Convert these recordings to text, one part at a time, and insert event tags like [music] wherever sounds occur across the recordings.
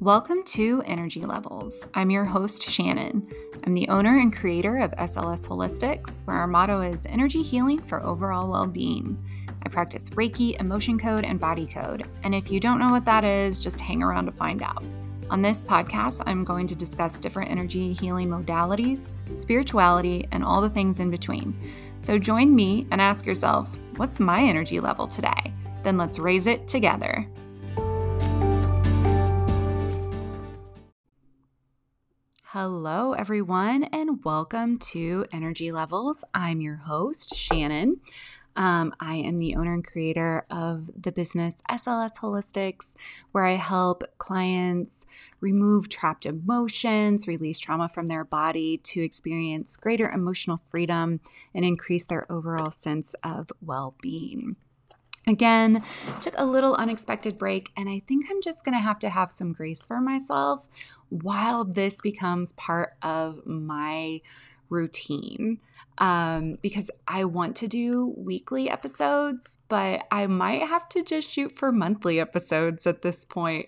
Welcome to Energy Levels. I'm your host, Shanyn. I'm the owner and creator of SLS Holistics, where our motto is energy healing for overall well being. I practice Reiki, emotion code, and body code. And if you don't know what that is, just hang around to find out. On this podcast, I'm going to discuss different energy healing modalities, spirituality, and all the things in between. So join me and ask yourself, what's my energy level today? Then let's raise it together. Hello, everyone, and welcome to Energy Levels. I'm your host, Shanyn. Um, I am the owner and creator of the business SLS Holistics, where I help clients remove trapped emotions, release trauma from their body to experience greater emotional freedom and increase their overall sense of well being. Again, took a little unexpected break, and I think I'm just gonna have to have some grace for myself while this becomes part of my routine um, because I want to do weekly episodes, but I might have to just shoot for monthly episodes at this point,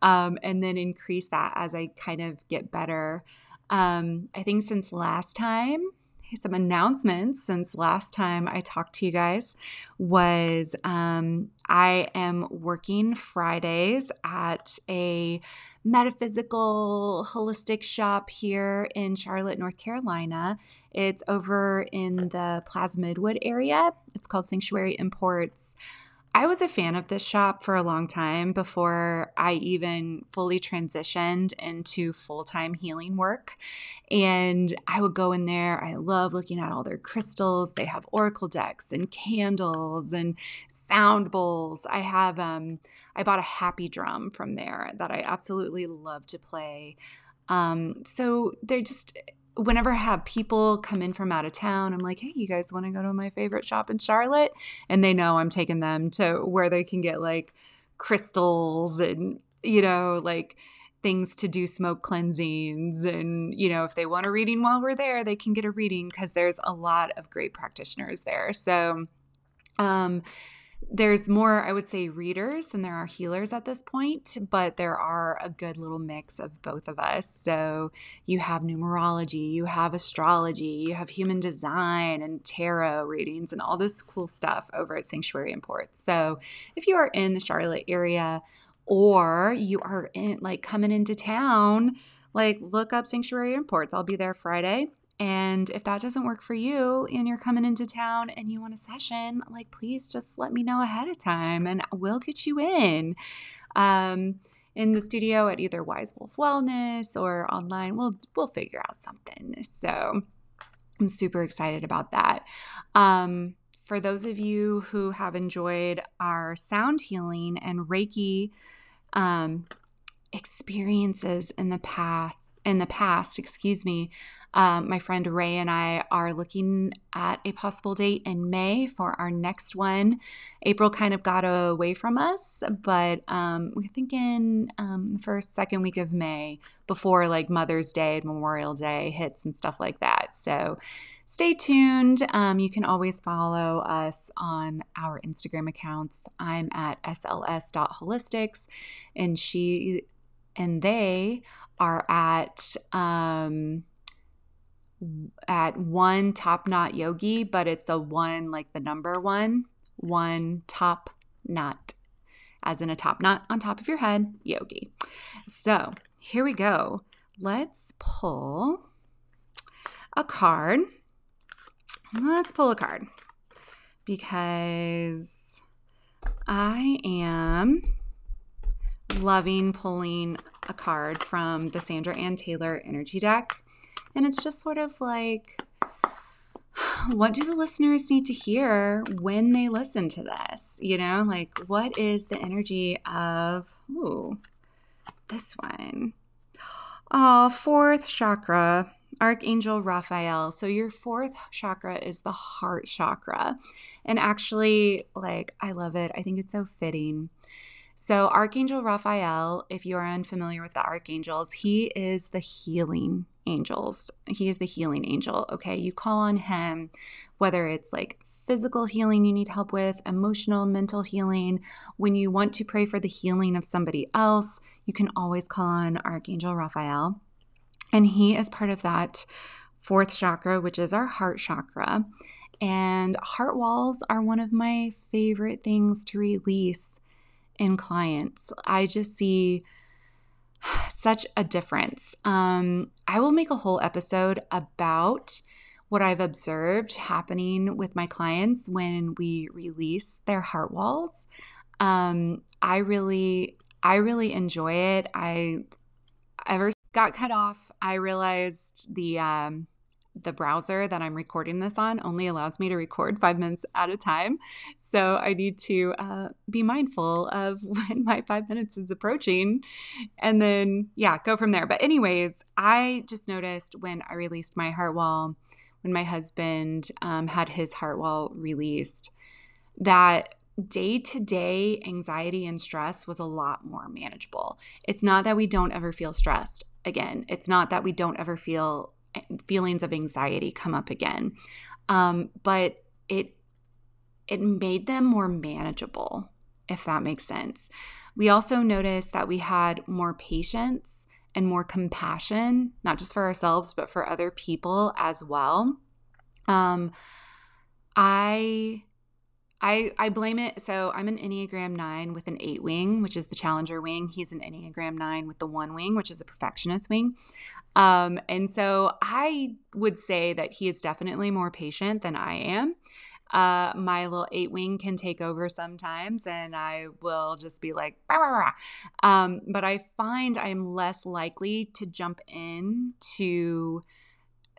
um, and then increase that as I kind of get better. Um, I think since last time, some announcements since last time I talked to you guys was um, I am working Fridays at a metaphysical holistic shop here in Charlotte, North Carolina. It's over in the Plaza Midwood area. It's called Sanctuary Imports. I was a fan of this shop for a long time before I even fully transitioned into full time healing work. And I would go in there. I love looking at all their crystals. They have oracle decks and candles and sound bowls. I have, um, I bought a happy drum from there that I absolutely love to play. Um, so they're just, whenever I have people come in from out of town, I'm like, hey, you guys want to go to my favorite shop in Charlotte? And they know I'm taking them to where they can get like crystals and, you know, like things to do smoke cleansings. And, you know, if they want a reading while we're there, they can get a reading because there's a lot of great practitioners there. So, um, there's more, I would say, readers than there are healers at this point, but there are a good little mix of both of us. So you have numerology, you have astrology, you have human design and tarot readings and all this cool stuff over at Sanctuary Imports. So if you are in the Charlotte area or you are in like coming into town, like look up Sanctuary Imports. I'll be there Friday and if that doesn't work for you and you're coming into town and you want a session, like please just let me know ahead of time and we'll get you in. Um, in the studio at either Wise Wolf Wellness or online, we'll we'll figure out something. So I'm super excited about that. Um, for those of you who have enjoyed our sound healing and Reiki um, experiences in the path in the past, excuse me, um, my friend Ray and I are looking at a possible date in May for our next one. April kind of got away from us, but um, we're thinking um, the first, second week of May before like Mother's Day and Memorial Day hits and stuff like that. So stay tuned. Um, you can always follow us on our Instagram accounts. I'm at sls.holistics, and she and they are at um, at one top knot yogi, but it's a one like the number one, one top knot, as in a top knot on top of your head, yogi. So here we go. Let's pull a card. Let's pull a card because I am loving pulling a card from the Sandra Anne Taylor Energy Deck. And it's just sort of like, [sighs] what do the listeners need to hear when they listen to this? You know, like what is the energy of, ooh, this one? Oh, fourth chakra, Archangel Raphael. So your fourth chakra is the heart chakra. And actually, like, I love it. I think it's so fitting. So, Archangel Raphael, if you are unfamiliar with the archangels, he is the healing angels. He is the healing angel. Okay. You call on him, whether it's like physical healing you need help with, emotional, mental healing, when you want to pray for the healing of somebody else, you can always call on Archangel Raphael. And he is part of that fourth chakra, which is our heart chakra. And heart walls are one of my favorite things to release in clients. I just see [sighs] such a difference. Um, I will make a whole episode about what I've observed happening with my clients when we release their heart walls. Um, I really, I really enjoy it. I ever got cut off. I realized the um, the browser that I'm recording this on only allows me to record five minutes at a time. So I need to uh, be mindful of [laughs] when my five minutes is approaching and then, yeah, go from there. But, anyways, I just noticed when I released my heart wall, when my husband um, had his heart wall released, that day to day anxiety and stress was a lot more manageable. It's not that we don't ever feel stressed. Again, it's not that we don't ever feel feelings of anxiety come up again. Um, but it it made them more manageable, if that makes sense. We also noticed that we had more patience and more compassion, not just for ourselves, but for other people as well. Um, I I, I blame it. So I'm an Enneagram 9 with an 8 wing, which is the challenger wing. He's an Enneagram 9 with the 1 wing, which is a perfectionist wing. Um, and so I would say that he is definitely more patient than I am. Uh, my little eight wing can take over sometimes, and I will just be like, bah, bah, bah. Um, but I find I'm less likely to jump in to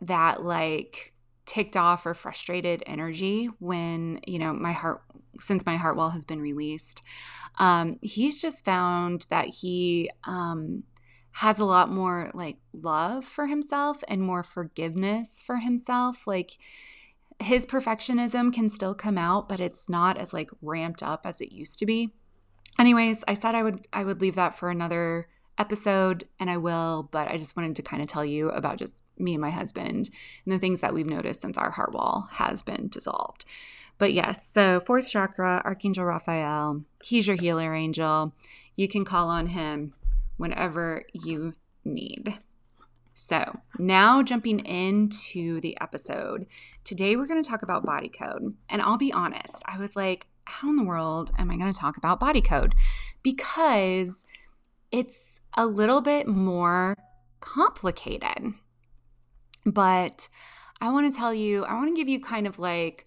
that like ticked off or frustrated energy when you know my heart since my heart wall has been released. Um, he's just found that he um, has a lot more like love for himself and more forgiveness for himself. Like his perfectionism can still come out but it's not as like ramped up as it used to be. Anyways i said i would i would leave that for another episode, and I will, but I just wanted to kind of tell you about just me and my husband and the things that we've noticed since our heart wall has been dissolved. But yes, so fourth chakra, Archangel Raphael, he's your healer angel. You can call on him whenever you need. So, now jumping into the episode. Today we're going to talk about body code. And I'll be honest, I was like, how in the world am I going to talk about body code? Because it's a little bit more complicated. But I want to tell you, I want to give you kind of like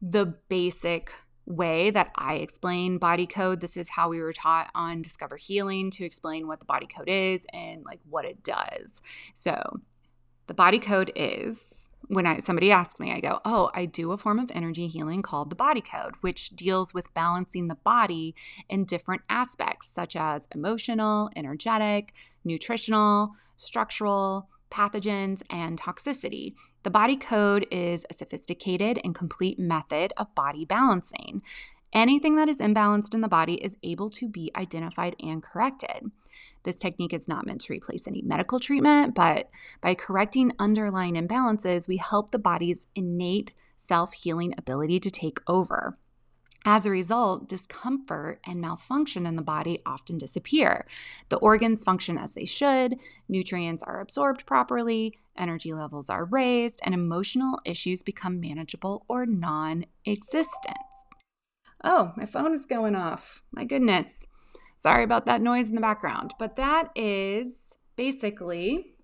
the basic way that I explain body code. This is how we were taught on Discover Healing to explain what the body code is and like what it does. So, the body code is when I, somebody asks me, I go, Oh, I do a form of energy healing called the body code, which deals with balancing the body in different aspects, such as emotional, energetic, nutritional, structural, pathogens, and toxicity. The body code is a sophisticated and complete method of body balancing. Anything that is imbalanced in the body is able to be identified and corrected. This technique is not meant to replace any medical treatment, but by correcting underlying imbalances, we help the body's innate self healing ability to take over. As a result, discomfort and malfunction in the body often disappear. The organs function as they should, nutrients are absorbed properly, energy levels are raised, and emotional issues become manageable or non existent. Oh, my phone is going off. My goodness. Sorry about that noise in the background, but that is basically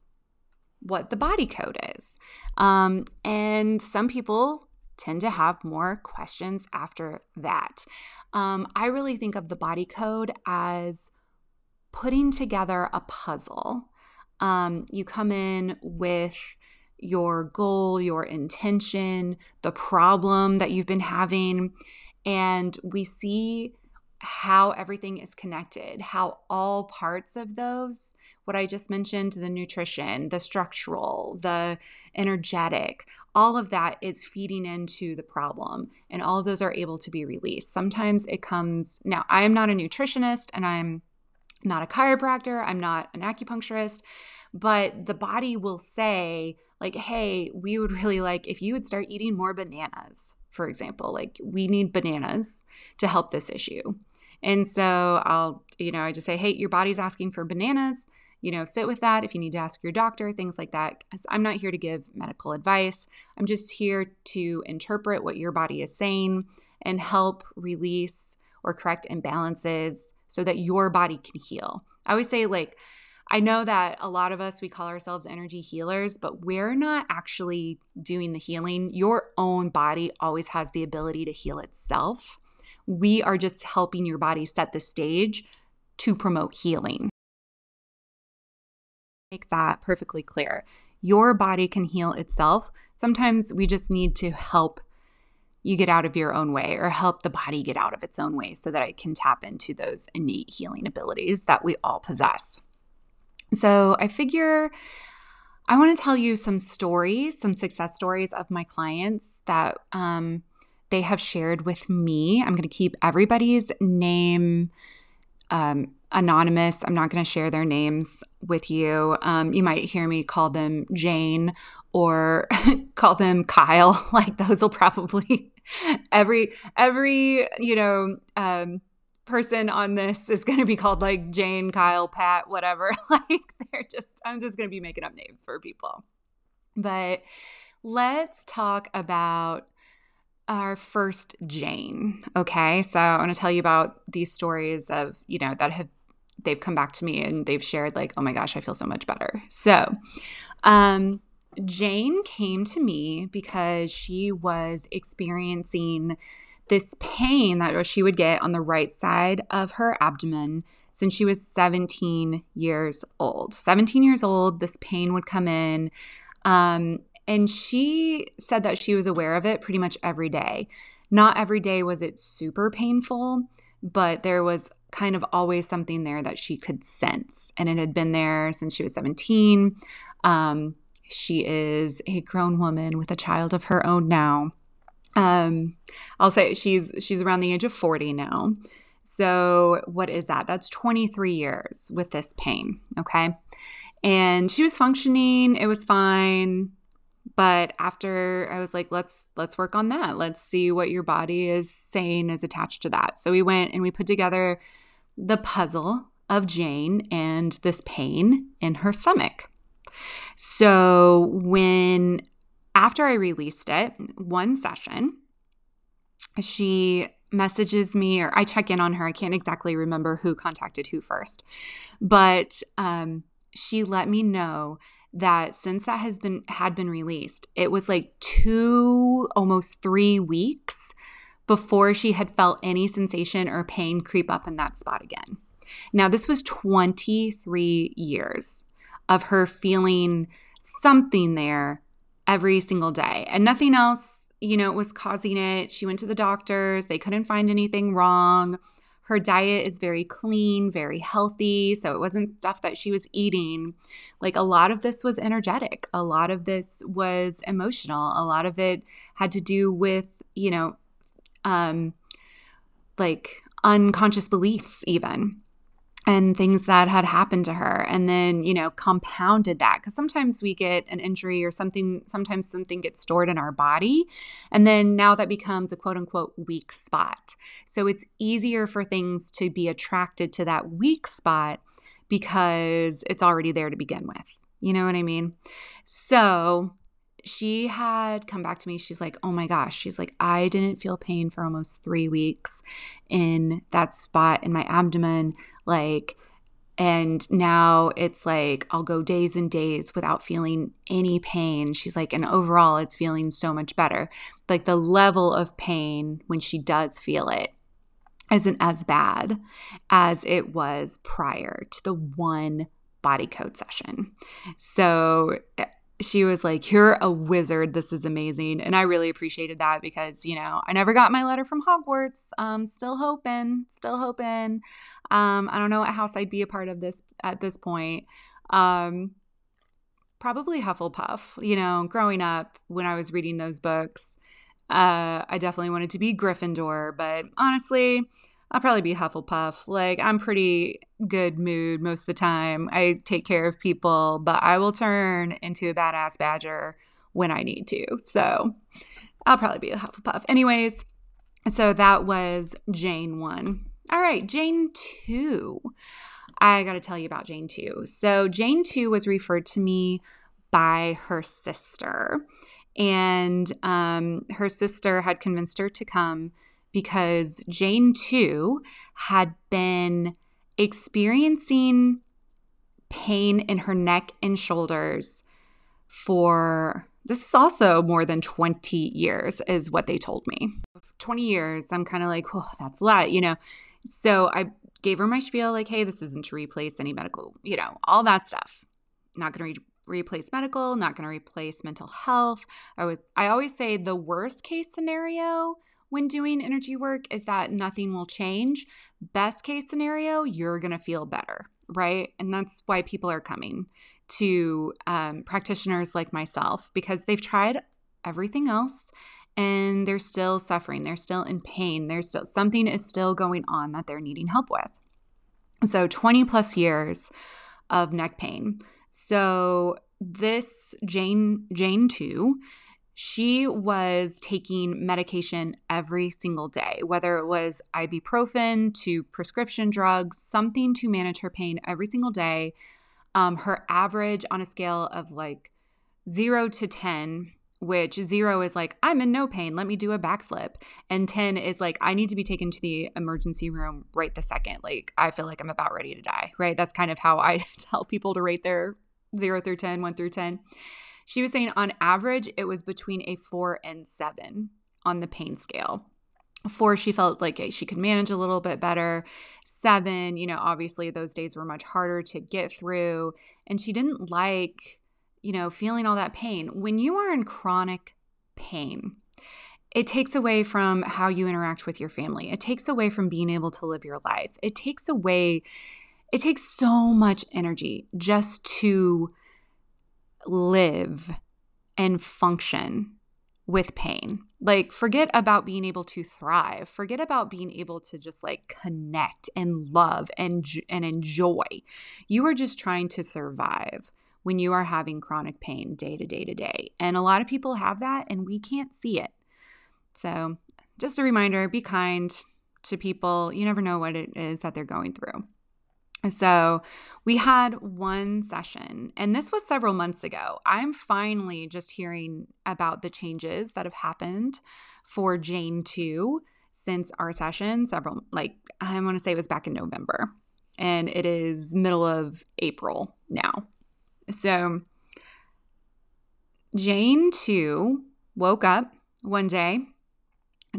what the body code is. Um, and some people tend to have more questions after that. Um, I really think of the body code as putting together a puzzle. Um, you come in with your goal, your intention, the problem that you've been having, and we see how everything is connected, how all parts of those, what I just mentioned, the nutrition, the structural, the energetic, all of that is feeding into the problem. And all of those are able to be released. Sometimes it comes, now, I am not a nutritionist and I'm not a chiropractor, I'm not an acupuncturist, but the body will say, like, hey, we would [laughs] really like if you would start eating more bananas, for example. Like, we need bananas to help this issue. And so I'll, you know, I just say, hey, your body's asking for bananas. You know, sit with that if you need to ask your doctor, things like that. I'm not here to give medical advice. I'm just here to interpret what your body is saying and help release or correct imbalances so that your body can heal. I always say, like, I know that a lot of us, we call ourselves energy healers, but we're not actually doing the healing. Your own body always has the ability to heal itself. We are just helping your body set the stage to promote healing. Make that perfectly clear. Your body can heal itself. Sometimes we just need to help you get out of your own way or help the body get out of its own way so that it can tap into those innate healing abilities that we all possess. So I figure I want to tell you some stories, some success stories of my clients that um, they have shared with me. I'm going to keep everybody's name um, anonymous. I'm not going to share their names with you. Um, you might hear me call them Jane or [laughs] call them Kyle. [laughs] Like those will probably [laughs] every every you know um, person on this is going to be called like Jane, Kyle, Pat, whatever. like they're just I'm just going to be making up names for people. But let's talk about our first Jane. Okay. So I want to tell you about these stories of, you know, that have they've come back to me and they've shared like, oh my gosh, I feel so much better. So um Jane came to me because she was experiencing this pain that she would get on the right side of her abdomen since she was 17 years old. 17 years old, this pain would come in. Um, and she said that she was aware of it pretty much every day. Not every day was it super painful, but there was kind of always something there that she could sense. And it had been there since she was 17. Um, she is a grown woman with a child of her own now. Um, I'll say she's she's around the age of 40 now. So what is that? That's 23 years with this pain, okay? And she was functioning, it was fine but after i was like let's let's work on that. Let's see what your body is saying is attached to that. So we went and we put together the puzzle of jane and this pain in her stomach. So when after i released it one session she messages me or i check in on her. I can't exactly remember who contacted who first. But um, she let me know that since that has been had been released, it was like two almost 3 weeks before she had felt any sensation or pain creep up in that spot again. Now, this was 23 years of her feeling something there every single day and nothing else, you know, was causing it. She went to the doctors, they couldn't find anything wrong. Her diet is very clean, very healthy. So it wasn't stuff that she was eating. Like a lot of this was energetic, a lot of this was emotional, a lot of it had to do with, you know, um, like unconscious beliefs, even and things that had happened to her and then you know compounded that because sometimes we get an injury or something sometimes something gets stored in our body and then now that becomes a quote unquote weak spot. So it's easier for things to be attracted to that weak spot because it's already there to begin with. You know what i mean? So she had come back to me. She's like, oh my gosh. She's like, I didn't feel pain for almost three weeks in that spot in my abdomen. Like, and now it's like I'll go days and days without feeling any pain. She's like, and overall, it's feeling so much better. Like the level of pain when she does feel it isn't as bad as it was prior to the one body code session. So she was like, You're a wizard. This is amazing. And I really appreciated that because, you know, I never got my letter from Hogwarts. Um, still hoping, still hoping. Um, I don't know what house I'd be a part of this at this point. Um, probably Hufflepuff. You know, growing up when I was reading those books, uh, I definitely wanted to be Gryffindor, but honestly, I'll probably be Hufflepuff. Like, I'm pretty good mood most of the time. I take care of people, but I will turn into a badass badger when I need to. So I'll probably be a Hufflepuff. Anyways, so that was Jane 1. All right, Jane 2. I got to tell you about Jane 2. So, Jane 2 was referred to me by her sister. And um, her sister had convinced her to come because Jane, too, had been experiencing pain in her neck and shoulders for this is also more than 20 years, is what they told me. 20 years, I'm kind of like, oh, that's a lot, you know. So I gave her my spiel, like, hey, this isn't to replace any medical, you know, all that stuff. Not going to re- replace medical, not going to replace mental health. I was, I always say the worst case scenario when doing energy work is that nothing will change. Best case scenario, you're going to feel better, right? And that's why people are coming to um, practitioners like myself because they've tried everything else and they're still suffering. They're still in pain. There's still something is still going on that they're needing help with. So 20 plus years of neck pain. So this Jane Jane 2 she was taking medication every single day, whether it was ibuprofen to prescription drugs, something to manage her pain every single day. Um, her average on a scale of like zero to 10, which zero is like, I'm in no pain, let me do a backflip. And 10 is like, I need to be taken to the emergency room right the second. Like, I feel like I'm about ready to die, right? That's kind of how I [laughs] tell people to rate their zero through 10, one through 10. She was saying on average, it was between a four and seven on the pain scale. Four, she felt like eh, she could manage a little bit better. Seven, you know, obviously those days were much harder to get through. And she didn't like, you know, feeling all that pain. When you are in chronic pain, it takes away from how you interact with your family. It takes away from being able to live your life. It takes away, it takes so much energy just to live and function with pain. Like, forget about being able to thrive. Forget about being able to just like connect and love and, and enjoy. You are just trying to survive when you are having chronic pain day to day to day. And a lot of people have that and we can't see it. So, just a reminder be kind to people. You never know what it is that they're going through. So we had one session, and this was several months ago. I'm finally just hearing about the changes that have happened for Jane 2 since our session, several, like, I want to say it was back in November, and it is middle of April now. So Jane 2 woke up one day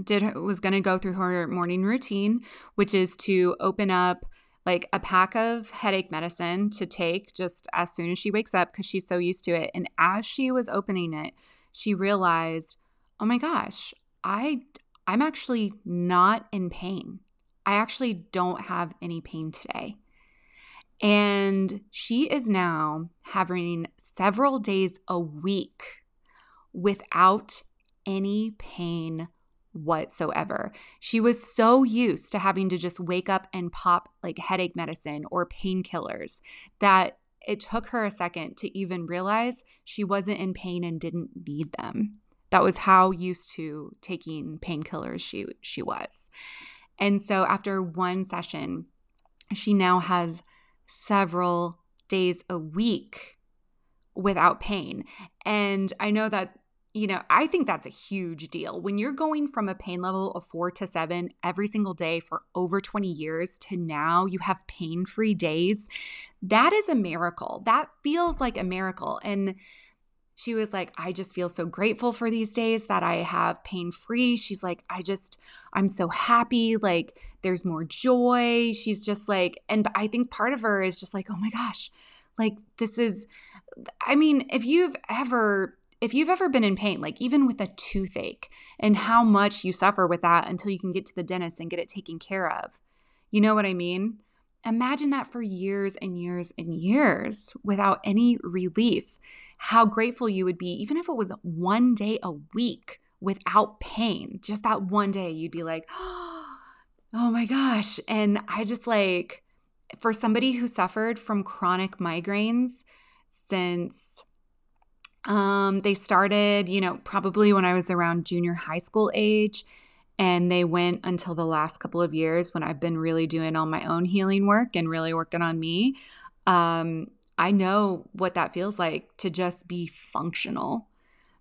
did was going to go through her morning routine which is to open up like a pack of headache medicine to take just as soon as she wakes up because she's so used to it. And as she was opening it, she realized, oh my gosh, I I'm actually not in pain. I actually don't have any pain today. And she is now having several days a week without any pain whatsoever. She was so used to having to just wake up and pop like headache medicine or painkillers that it took her a second to even realize she wasn't in pain and didn't need them. That was how used to taking painkillers she she was. And so after one session, she now has several days a week without pain. And I know that you know, I think that's a huge deal. When you're going from a pain level of four to seven every single day for over 20 years to now you have pain free days, that is a miracle. That feels like a miracle. And she was like, I just feel so grateful for these days that I have pain free. She's like, I just, I'm so happy. Like, there's more joy. She's just like, and I think part of her is just like, oh my gosh, like, this is, I mean, if you've ever if you've ever been in pain, like even with a toothache, and how much you suffer with that until you can get to the dentist and get it taken care of, you know what I mean? Imagine that for years and years and years without any relief. How grateful you would be, even if it was one day a week without pain, just that one day, you'd be like, [gasps] oh, my gosh. And I just like, for somebody who suffered from chronic migraines since um, they started, you know, probably when I was around junior high school age. And they went until the last couple of years when I've been really doing all my own healing work and really working on me. Um, I know what that feels like to just be functional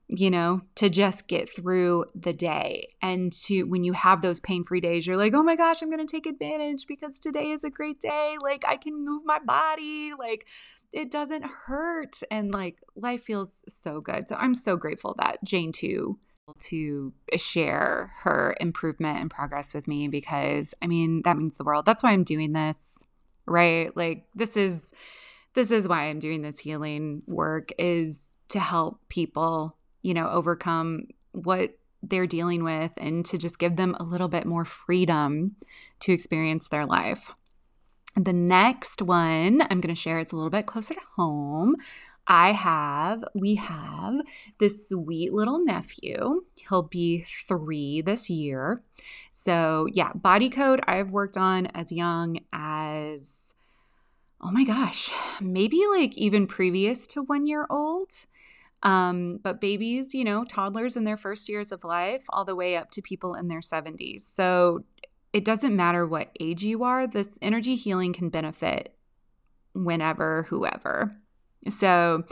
you know, to just get through the day. And to when you have those pain free days, you're like, oh my gosh, I'm going to take advantage because today is a great day. Like, I can move my body. Like, it doesn't hurt. And like, life feels so good. So I'm so grateful that Jane, too, to uh, share her improvement and progress with me because I mean, that means the world. That's why I'm doing this, right? Like, this is. This is why I'm doing this healing work is to help people you know, overcome what they're dealing with and to just give them a little bit more freedom to experience their life. The next one I'm going to share is a little bit closer to home. I have, we have this sweet little nephew. He'll be three this year. So, yeah, body code I've worked on as young as, oh my gosh, maybe like even previous to one year old. Um, but babies, you know, toddlers in their first years of life, all the way up to people in their 70s. So it doesn't matter what age you are, this energy healing can benefit whenever, whoever. So,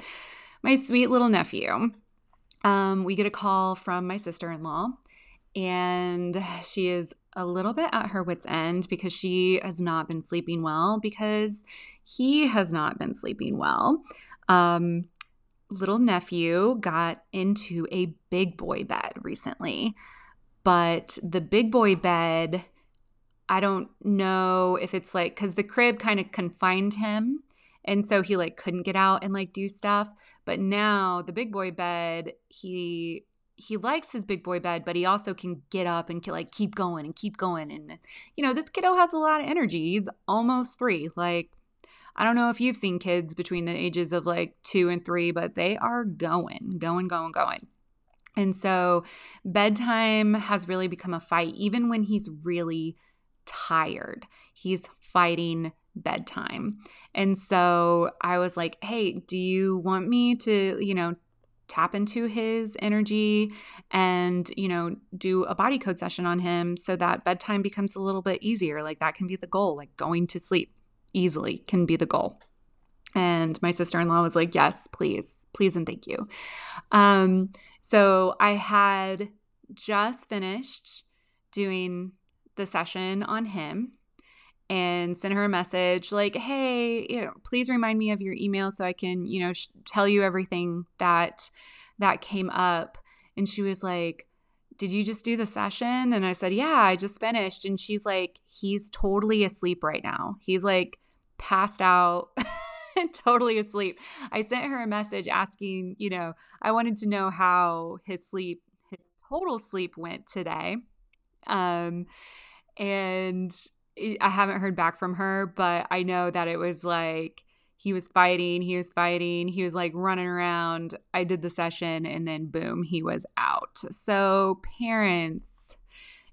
my sweet little nephew, um, we get a call from my sister in law, and she is a little bit at her wits' end because she has not been sleeping well because he has not been sleeping well. Um, little nephew got into a big boy bed recently, but the big boy bed, I don't know if it's like because the crib kind of confined him. And so he like couldn't get out and like do stuff. But now the big boy bed, he he likes his big boy bed, but he also can get up and like keep going and keep going. And you know, this kiddo has a lot of energy. He's almost three. Like I don't know if you've seen kids between the ages of like two and three, but they are going, going, going, going. And so bedtime has really become a fight, even when he's really tired. He's fighting bedtime. And so I was like, hey, do you want me to, you know, tap into his energy and, you know, do a body code session on him so that bedtime becomes a little bit easier? Like that can be the goal, like going to sleep easily can be the goal. And my sister in law was like, Yes, please, please, and thank you. Um, so I had just finished doing the session on him and sent her a message like hey you know please remind me of your email so i can you know sh- tell you everything that that came up and she was like did you just do the session and i said yeah i just finished and she's like he's totally asleep right now he's like passed out, [laughs] totally asleep. I sent her a message asking, you know, I wanted to know how his sleep, his total sleep went today. Um, and I haven't heard back from her, but I know that it was like he was fighting, he was fighting, he was like running around. I did the session and then boom, he was out. So, parents,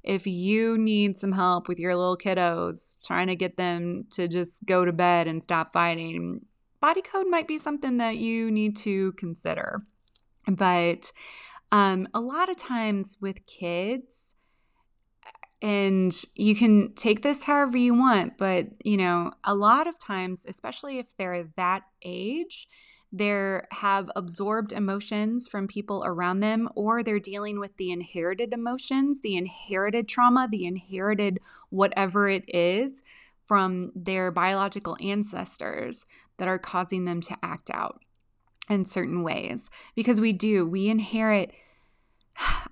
if you need some help with your little kiddos, trying to get them to just go to bed and stop fighting, body code might be something that you need to consider. But um, a lot of times with kids, and you can take this however you want, but you know, a lot of times, especially if they're that age, they have absorbed emotions from people around them, or they're dealing with the inherited emotions, the inherited trauma, the inherited whatever it is from their biological ancestors that are causing them to act out in certain ways. Because we do, we inherit.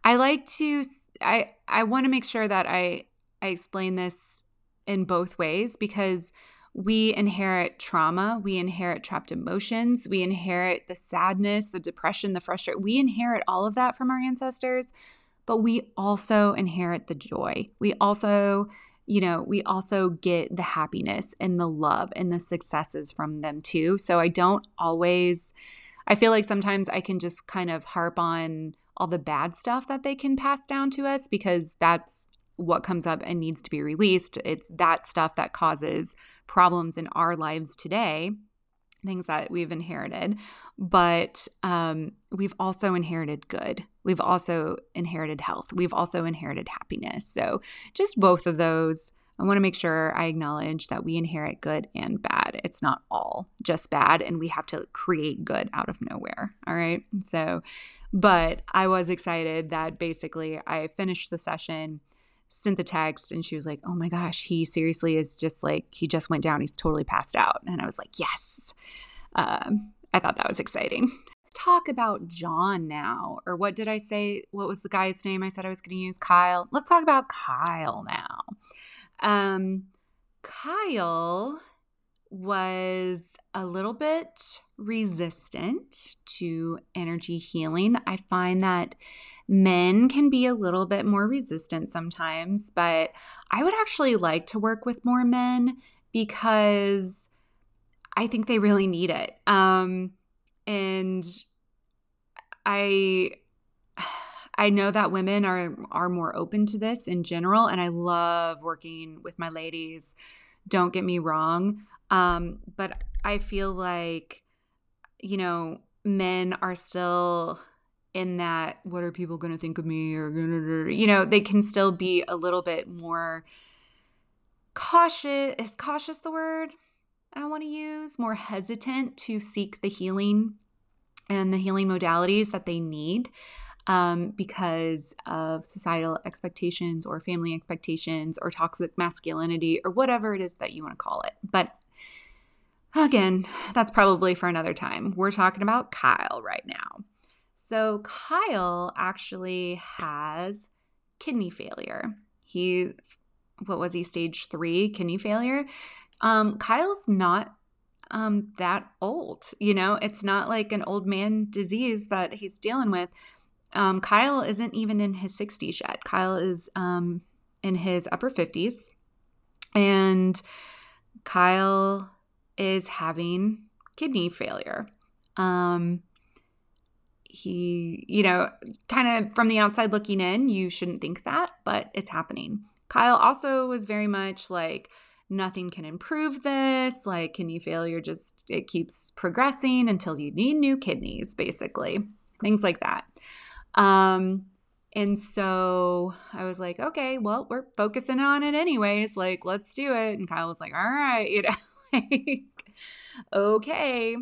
I like to, I, I want to make sure that I, I explain this in both ways because we inherit trauma, we inherit trapped emotions, we inherit the sadness, the depression, the frustration. We inherit all of that from our ancestors, but we also inherit the joy. We also, you know, we also get the happiness and the love and the successes from them too. So I don't always, I feel like sometimes I can just kind of harp on all the bad stuff that they can pass down to us because that's what comes up and needs to be released. It's that stuff that causes problems in our lives today, things that we've inherited. But um, we've also inherited good. We've also inherited health. We've also inherited happiness. So, just both of those. I want to make sure I acknowledge that we inherit good and bad. It's not all just bad, and we have to create good out of nowhere. All right. So, but I was excited that basically I finished the session sent the text and she was like, Oh my gosh, he seriously is just like, he just went down. He's totally passed out. And I was like, Yes. Um, I thought that was exciting. Let's talk about John now. Or what did I say? What was the guy's name I said I was going to use? Kyle. Let's talk about Kyle now. Um, Kyle was a little bit resistant to energy healing. I find that Men can be a little bit more resistant sometimes, but I would actually like to work with more men because I think they really need it. Um, and I I know that women are are more open to this in general, and I love working with my ladies. Don't get me wrong, um, but I feel like you know men are still in that what are people going to think of me? or you know they can still be a little bit more cautious is cautious the word i want to use? More hesitant to seek the healing and the healing modalities that they need um, because of societal expectations or family expectations or toxic masculinity or whatever it is that you want to call it but again that's probably for another time we're talking about kyle right now so Kyle actually has kidney failure. He, what was he, stage three kidney failure? Um, Kyle's not um, that old. You know, it's not like an old man disease that he's dealing with. Um, Kyle isn't even in his 60s yet. Kyle is um, in his upper 50s. And Kyle is having kidney failure. Um, he, you know, kind of from the outside looking in, you shouldn't think that, but it's happening. Kyle also was very much like, nothing can improve this. Like kidney failure just, it keeps progressing until you need new kidneys, basically. Things like that. Um, and so I was like, okay, well, we're focusing on it anyways. Like, let's do it. And Kyle was like, all right, [laughs] you know, like, okay.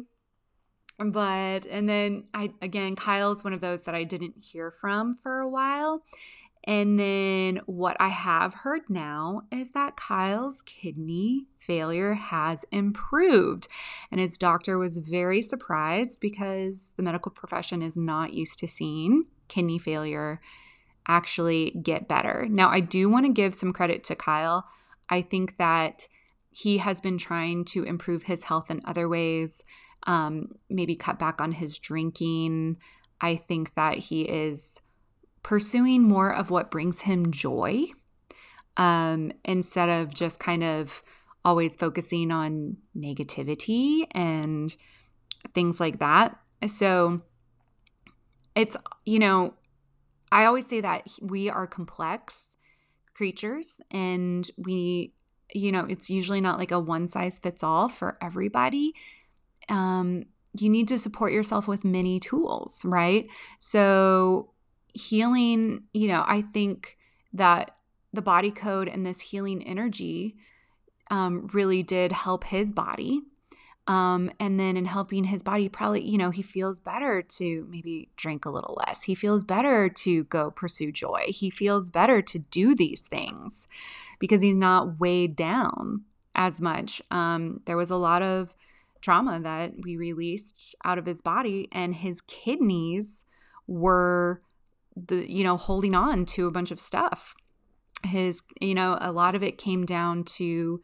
But, and then I, again, Kyle's one of those that I didn't hear from for a while. And then what I have heard now is that Kyle's kidney failure has improved. And his doctor was very surprised because the medical profession is not used to seeing kidney failure actually get better. Now, I do want to give some credit to Kyle. I think that he has been trying to improve his health in other ways um, maybe cut back on his drinking. I think that he is pursuing more of what brings him joy um, instead of just kind of always focusing on negativity and things like that. So it's, you know, I always say that we are complex creatures and we, you know, it's usually not like a one size fits all for everybody um, you need to support yourself with many tools, right? So, healing, you know, I think that the body code and this healing energy um, really did help his body. Um, and then in helping his body, probably, you know, he feels better to maybe drink a little less. He feels better to go pursue joy. He feels better to do these things because he's not weighed down as much. Um, there was a lot of trauma that we released out of his body and his kidneys were the you know holding on to a bunch of stuff his you know a lot of it came down to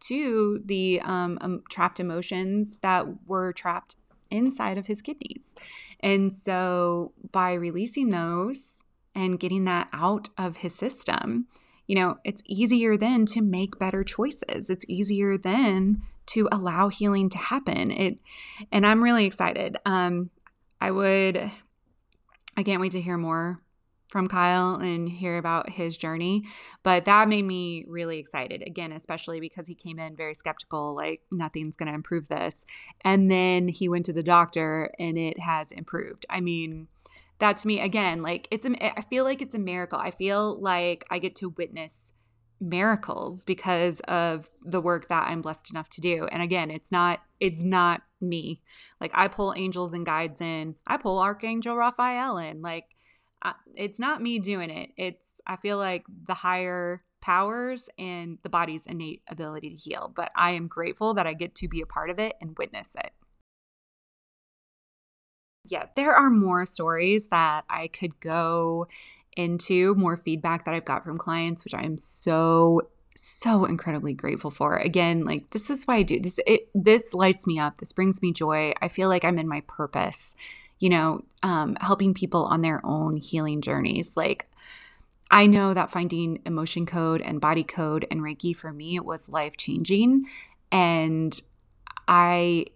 to the um, um, trapped emotions that were trapped inside of his kidneys and so by releasing those and getting that out of his system you know it's easier then to make better choices it's easier then to allow healing to happen. It and I'm really excited. Um I would I can't wait to hear more from Kyle and hear about his journey. But that made me really excited, again, especially because he came in very skeptical, like nothing's going to improve this. And then he went to the doctor and it has improved. I mean, that to me, again, like it's, a, I feel like it's a miracle. I feel like I get to witness miracles because of the work that I'm blessed enough to do. And again, it's not it's not me. Like I pull angels and guides in. I pull Archangel Raphael in. Like I, it's not me doing it. It's I feel like the higher powers and the body's innate ability to heal. But I am grateful that I get to be a part of it and witness it. Yeah, there are more stories that I could go into, more feedback that I've got from clients, which I'm so so incredibly grateful for. Again, like this is why I do this. It this lights me up. This brings me joy. I feel like I'm in my purpose you know, um, helping people on their own healing journeys. Like, I know that finding emotion code and body code and Reiki for me, was life changing. And I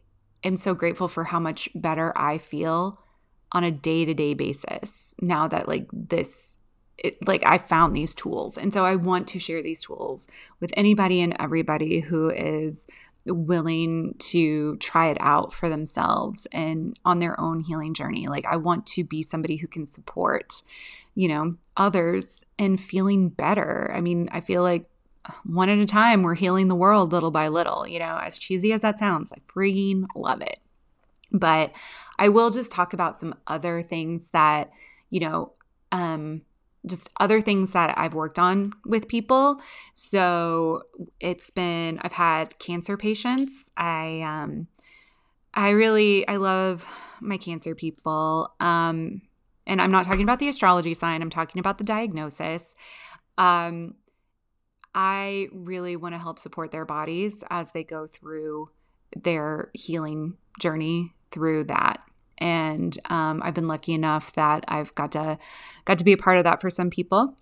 am so grateful for how much better I feel on a day to day basis now that, like, this. It, like I found these tools. And so I want to share these tools with anybody and everybody who is willing to try it out for themselves and on their own healing journey. Like, I want to be somebody who can support, you know, others and feeling better. I mean, I feel like one at a time, we're healing the world little by little, you know, as cheesy as that sounds, I freaking love it. But I will just talk about some other things that, you know, um, just other things that I've worked on with people. So it's been I've had cancer patients. I um I really I love my cancer people. Um and I'm not talking about the astrology sign, I'm talking about the diagnosis. Um I really want to help support their bodies as they go through their healing journey through that and um, I've been lucky enough that I've got to got to be a part of that for some people.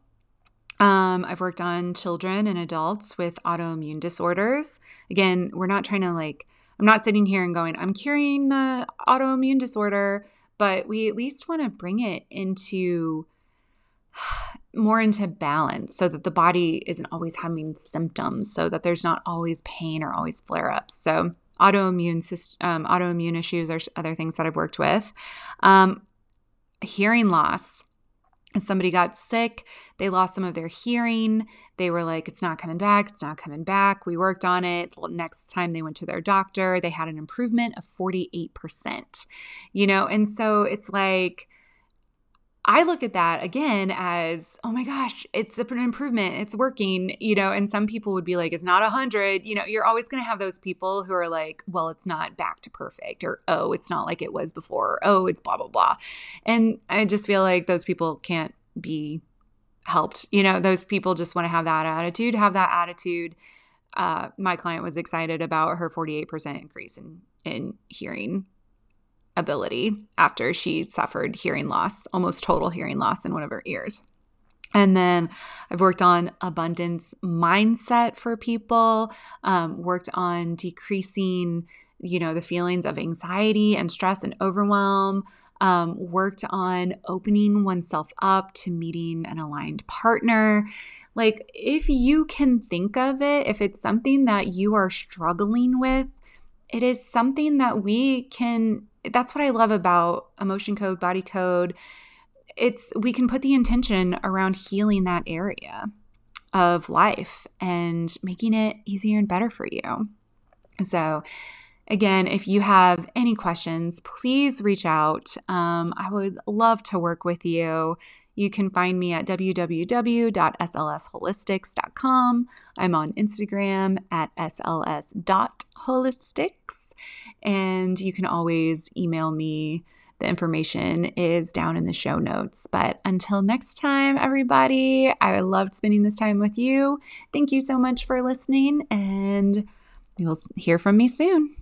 Um, I've worked on children and adults with autoimmune disorders. Again, we're not trying to like. I'm not sitting here and going, I'm curing the autoimmune disorder, but we at least want to bring it into [sighs] more into balance so that the body isn't always having symptoms, so that there's not always pain or always flare ups. So autoimmune system, um, autoimmune issues or other things that I've worked with. Um, hearing loss. And somebody got sick, they lost some of their hearing. They were like, it's not coming back, it's not coming back. We worked on it. Next time they went to their doctor, they had an improvement of 48%. You know, and so it's like, I look at that again as, oh my gosh, it's an improvement. It's working, you know, and some people would be like, it's not a hundred, you know, you're always going to have those people who are like, well, it's not back to perfect or, oh, it's not like it was before. Or, oh, it's blah, blah, blah. And I just feel like those people can't be helped. You know, those people just want to have that attitude, have that attitude. Uh, my client was excited about her 48% increase in, in hearing ability after she suffered hearing loss, almost total hearing loss in one of her ears. And then I've worked on abundance mindset for people, um, worked on decreasing, you know, the feelings of anxiety and stress and overwhelm, um, worked on opening oneself up to meeting an aligned partner. Like, if you can think of it, if it's something that you are struggling with, it is something that we can that's what I love about emotion code, body code. It's we can put the intention around healing that area of life and making it easier and better for you. So, again, if you have any questions, please reach out. Um, I would love to work with you. You can find me at www.slsholistics.com. I'm on Instagram at sls.holistics. And you can always email me. The information is down in the show notes. But until next time, everybody, I loved spending this time with you. Thank you so much for listening, and you'll hear from me soon.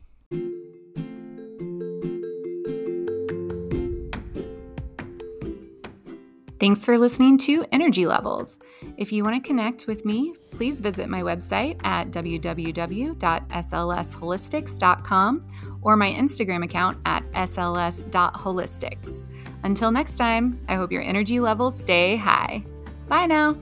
Thanks for listening to Energy Levels. If you want to connect with me, please visit my website at www.slsholistics.com or my Instagram account at sls.holistics. Until next time, I hope your energy levels stay high. Bye now.